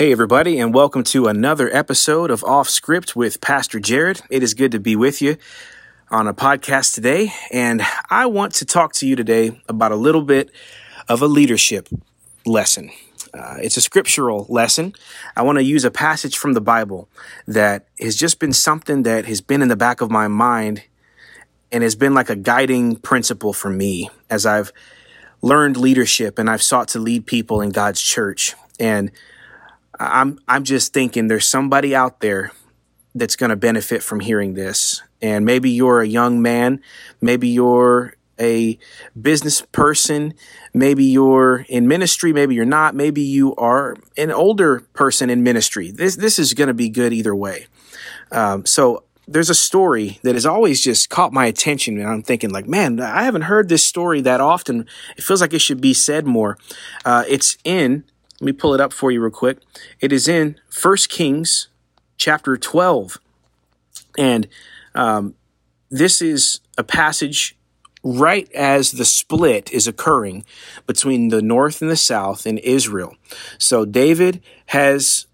Hey, everybody, and welcome to another episode of Off Script with Pastor Jared. It is good to be with you on a podcast today, and I want to talk to you today about a little bit of a leadership lesson. Uh, it's a scriptural lesson. I want to use a passage from the Bible that has just been something that has been in the back of my mind and has been like a guiding principle for me as I've learned leadership and I've sought to lead people in God's church. And I'm I'm just thinking there's somebody out there that's going to benefit from hearing this. And maybe you're a young man, maybe you're a business person, maybe you're in ministry, maybe you're not, maybe you are an older person in ministry. This this is going to be good either way. Um, so there's a story that has always just caught my attention, and I'm thinking like, man, I haven't heard this story that often. It feels like it should be said more. Uh, it's in let me pull it up for you real quick. It is in First Kings chapter 12. And um, this is a passage right as the split is occurring between the north and the south in Israel. So David has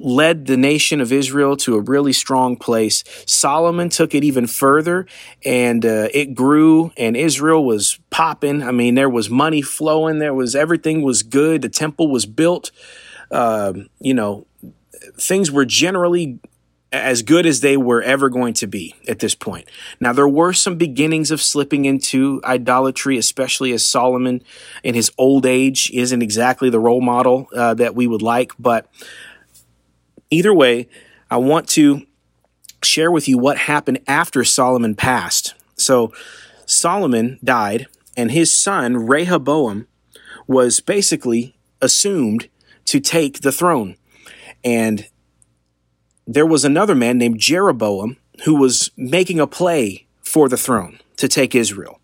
led the nation of Israel to a really strong place. Solomon took it even further and uh, it grew and Israel was popping. I mean, there was money flowing. There was everything was good. The temple was built. Uh, you know, things were generally as good as they were ever going to be at this point. Now, there were some beginnings of slipping into idolatry, especially as Solomon in his old age isn't exactly the role model uh, that we would like, but Either way, I want to share with you what happened after Solomon passed. So, Solomon died, and his son, Rehoboam, was basically assumed to take the throne. And there was another man named Jeroboam who was making a play for the throne to take Israel.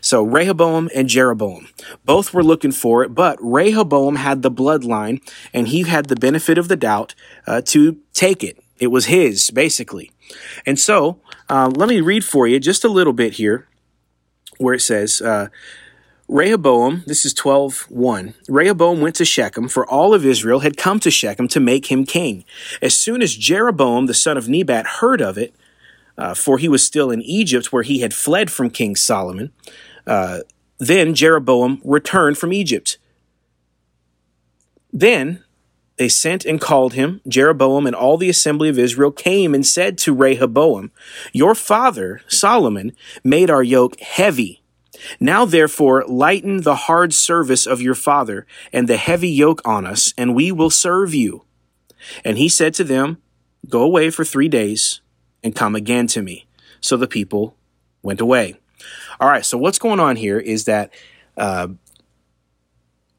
So Rehoboam and Jeroboam, both were looking for it, but Rehoboam had the bloodline and he had the benefit of the doubt uh, to take it. It was his, basically. And so uh, let me read for you just a little bit here where it says, uh, Rehoboam, this is 12 1. Rehoboam went to Shechem, for all of Israel had come to Shechem to make him king. As soon as Jeroboam, the son of Nebat, heard of it, uh, for he was still in Egypt where he had fled from King Solomon, uh, then Jeroboam returned from Egypt. Then they sent and called him. Jeroboam and all the assembly of Israel came and said to Rehoboam, Your father, Solomon, made our yoke heavy. Now therefore lighten the hard service of your father and the heavy yoke on us, and we will serve you. And he said to them, Go away for three days and come again to me. So the people went away. All right, so what's going on here is that uh,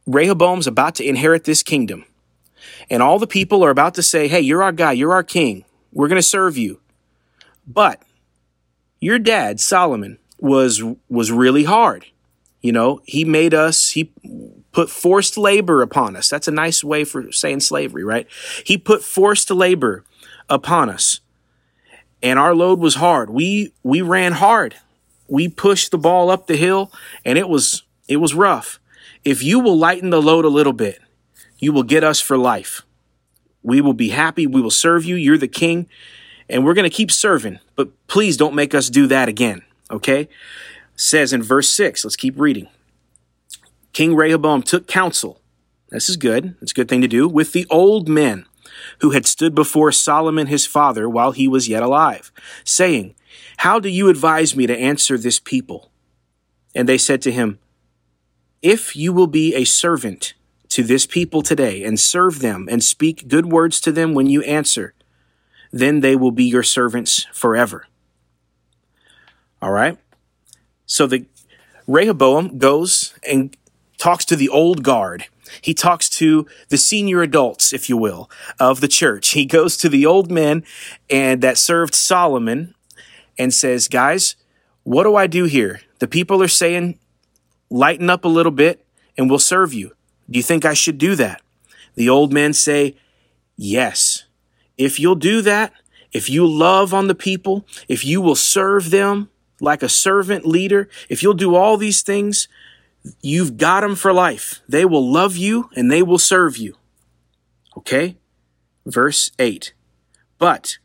Rehoboam's about to inherit this kingdom, and all the people are about to say, Hey, you're our guy, you're our king, we're going to serve you. But your dad, Solomon, was was really hard. You know, he made us, he put forced labor upon us. That's a nice way for saying slavery, right? He put forced labor upon us. And our load was hard. We we ran hard we pushed the ball up the hill and it was it was rough. If you will lighten the load a little bit, you will get us for life. We will be happy. We will serve you. You're the king and we're going to keep serving, but please don't make us do that again. Okay. Says in verse six, let's keep reading. King Rehoboam took counsel. This is good. It's a good thing to do with the old men who had stood before Solomon his father while he was yet alive, saying, how do you advise me to answer this people? And they said to him, If you will be a servant to this people today and serve them and speak good words to them when you answer, then they will be your servants forever. All right. So the Rehoboam goes and talks to the old guard. He talks to the senior adults, if you will, of the church. He goes to the old men and that served Solomon and says, Guys, what do I do here? The people are saying, Lighten up a little bit and we'll serve you. Do you think I should do that? The old men say, Yes. If you'll do that, if you love on the people, if you will serve them like a servant leader, if you'll do all these things, you've got them for life. They will love you and they will serve you. Okay? Verse 8. But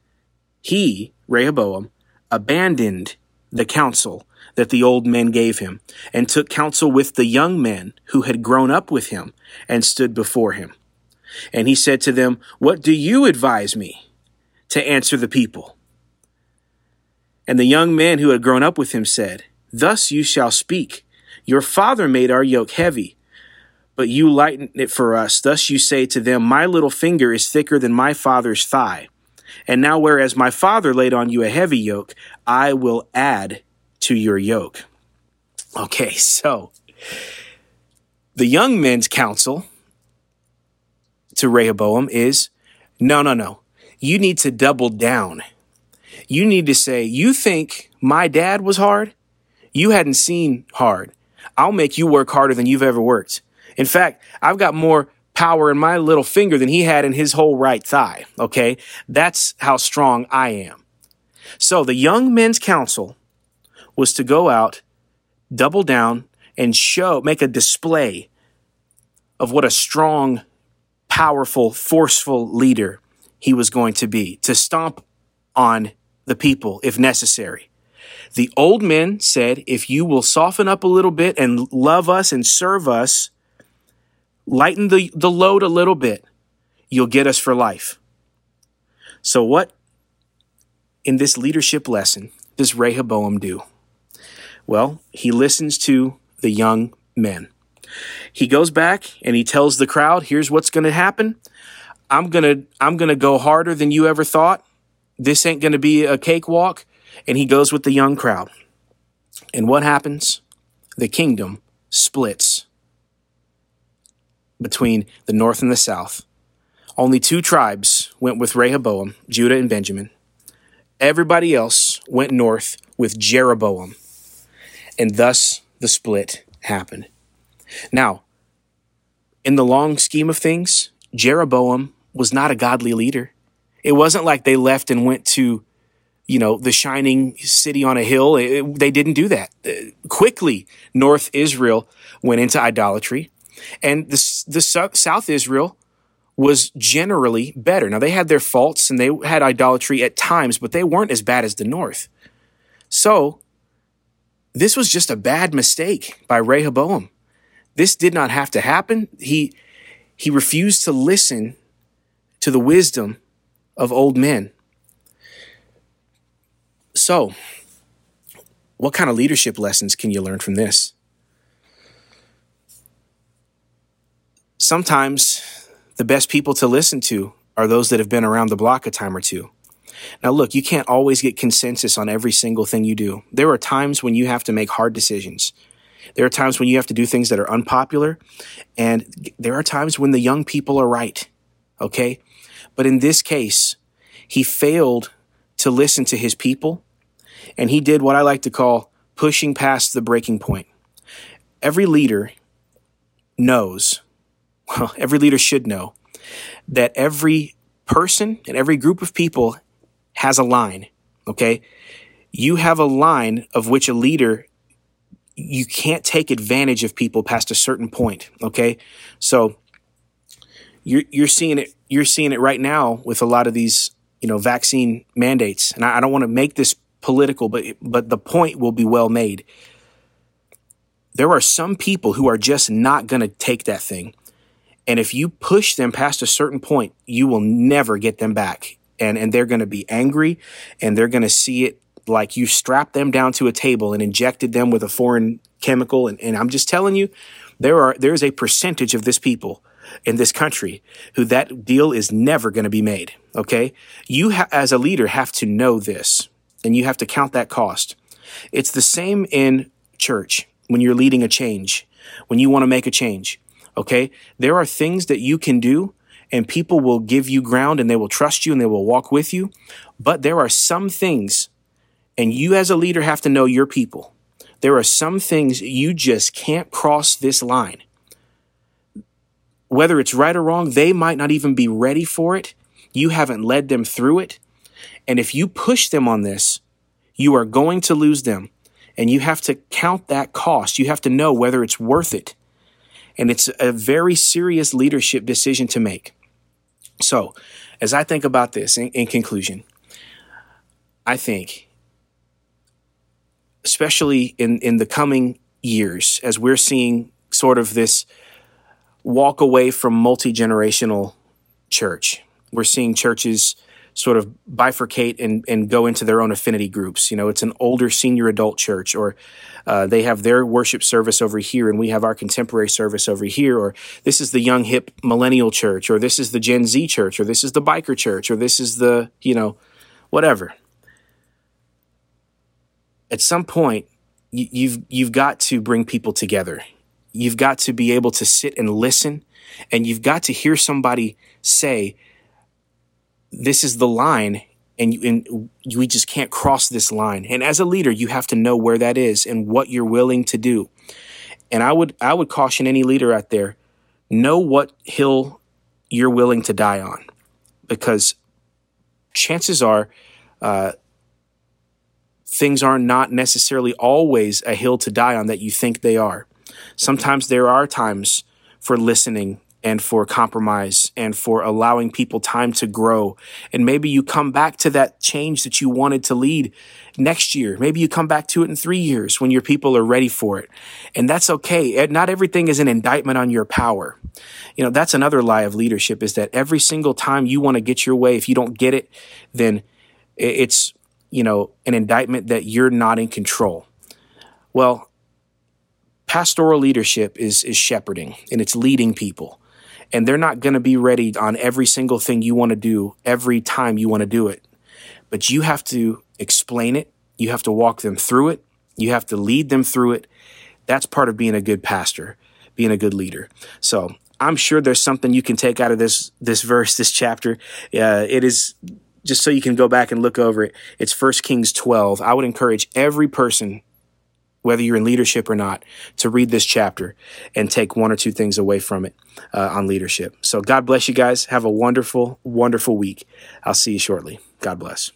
he, Rehoboam, abandoned the counsel that the old men gave him, and took counsel with the young men who had grown up with him, and stood before him. And he said to them, What do you advise me to answer the people? And the young men who had grown up with him said, Thus you shall speak. Your father made our yoke heavy, but you lighten it for us. Thus you say to them, My little finger is thicker than my father's thigh. And now, whereas my father laid on you a heavy yoke, I will add to your yoke. Okay, so the young men's counsel to Rehoboam is no, no, no. You need to double down. You need to say, You think my dad was hard? You hadn't seen hard. I'll make you work harder than you've ever worked. In fact, I've got more power in my little finger than he had in his whole right thigh. Okay. That's how strong I am. So the young men's counsel was to go out, double down, and show, make a display of what a strong, powerful, forceful leader he was going to be, to stomp on the people if necessary. The old men said, if you will soften up a little bit and love us and serve us, lighten the, the load a little bit, you'll get us for life. So, what in this leadership lesson does Rehoboam do? Well, he listens to the young men. He goes back and he tells the crowd, here's what's going to happen. I'm going to I'm going to go harder than you ever thought. This ain't going to be a cakewalk. And he goes with the young crowd. And what happens? The kingdom splits between the north and the south. Only two tribes went with Rehoboam, Judah and Benjamin. Everybody else went north with Jeroboam and thus the split happened. Now, in the long scheme of things, Jeroboam was not a godly leader. It wasn't like they left and went to, you know, the shining city on a hill. It, they didn't do that. Uh, quickly, North Israel went into idolatry, and the, the South Israel was generally better. Now, they had their faults and they had idolatry at times, but they weren't as bad as the North. So, this was just a bad mistake by Rehoboam. This did not have to happen. He, he refused to listen to the wisdom of old men. So, what kind of leadership lessons can you learn from this? Sometimes the best people to listen to are those that have been around the block a time or two. Now, look, you can't always get consensus on every single thing you do. There are times when you have to make hard decisions. There are times when you have to do things that are unpopular. And there are times when the young people are right. Okay. But in this case, he failed to listen to his people. And he did what I like to call pushing past the breaking point. Every leader knows, well, every leader should know that every person and every group of people has a line. Okay. You have a line of which a leader, you can't take advantage of people past a certain point. Okay. So you're, you're seeing it, you're seeing it right now with a lot of these, you know, vaccine mandates. And I, I don't want to make this political, but, but the point will be well made. There are some people who are just not going to take that thing. And if you push them past a certain point, you will never get them back. And and they're going to be angry and they're going to see it like you strapped them down to a table and injected them with a foreign chemical. And, and i'm just telling you there are there is a percentage of this people in this country who that deal is never going to be made okay? You ha- as a leader have to know this and you have to count that cost. It's the same in church when you're leading a change when you want to make a change okay there are things that you can do and people will give you ground and they will trust you and they will walk with you. But there are some things, and you as a leader have to know your people. There are some things you just can't cross this line. Whether it's right or wrong, they might not even be ready for it. You haven't led them through it. And if you push them on this, you are going to lose them. And you have to count that cost. You have to know whether it's worth it. And it's a very serious leadership decision to make. So, as I think about this in, in conclusion, I think, especially in, in the coming years, as we're seeing sort of this walk away from multi generational church, we're seeing churches sort of bifurcate and, and go into their own affinity groups. You know, it's an older senior adult church, or uh, they have their worship service over here, and we have our contemporary service over here, or this is the young hip millennial church, or this is the Gen Z church, or this is the biker church, or this is the, you know, whatever. At some point, you've you've got to bring people together. You've got to be able to sit and listen, and you've got to hear somebody say, this is the line and, you, and we just can't cross this line. And as a leader, you have to know where that is and what you're willing to do. And I would I would caution any leader out there, know what hill you're willing to die on, because chances are uh, things are not necessarily always a hill to die on that you think they are. Sometimes there are times for listening and for compromise and for allowing people time to grow. And maybe you come back to that change that you wanted to lead next year. Maybe you come back to it in three years when your people are ready for it. And that's okay. Not everything is an indictment on your power. You know, that's another lie of leadership is that every single time you want to get your way, if you don't get it, then it's, you know, an indictment that you're not in control. Well, pastoral leadership is, is shepherding and it's leading people and they're not going to be ready on every single thing you want to do every time you want to do it. But you have to explain it. You have to walk them through it. You have to lead them through it. That's part of being a good pastor, being a good leader. So I'm sure there's something you can take out of this this verse, this chapter. Uh, it is just so you can go back and look over it. It's First Kings 12. I would encourage every person whether you're in leadership or not, to read this chapter and take one or two things away from it uh, on leadership. So God bless you guys. Have a wonderful, wonderful week. I'll see you shortly. God bless.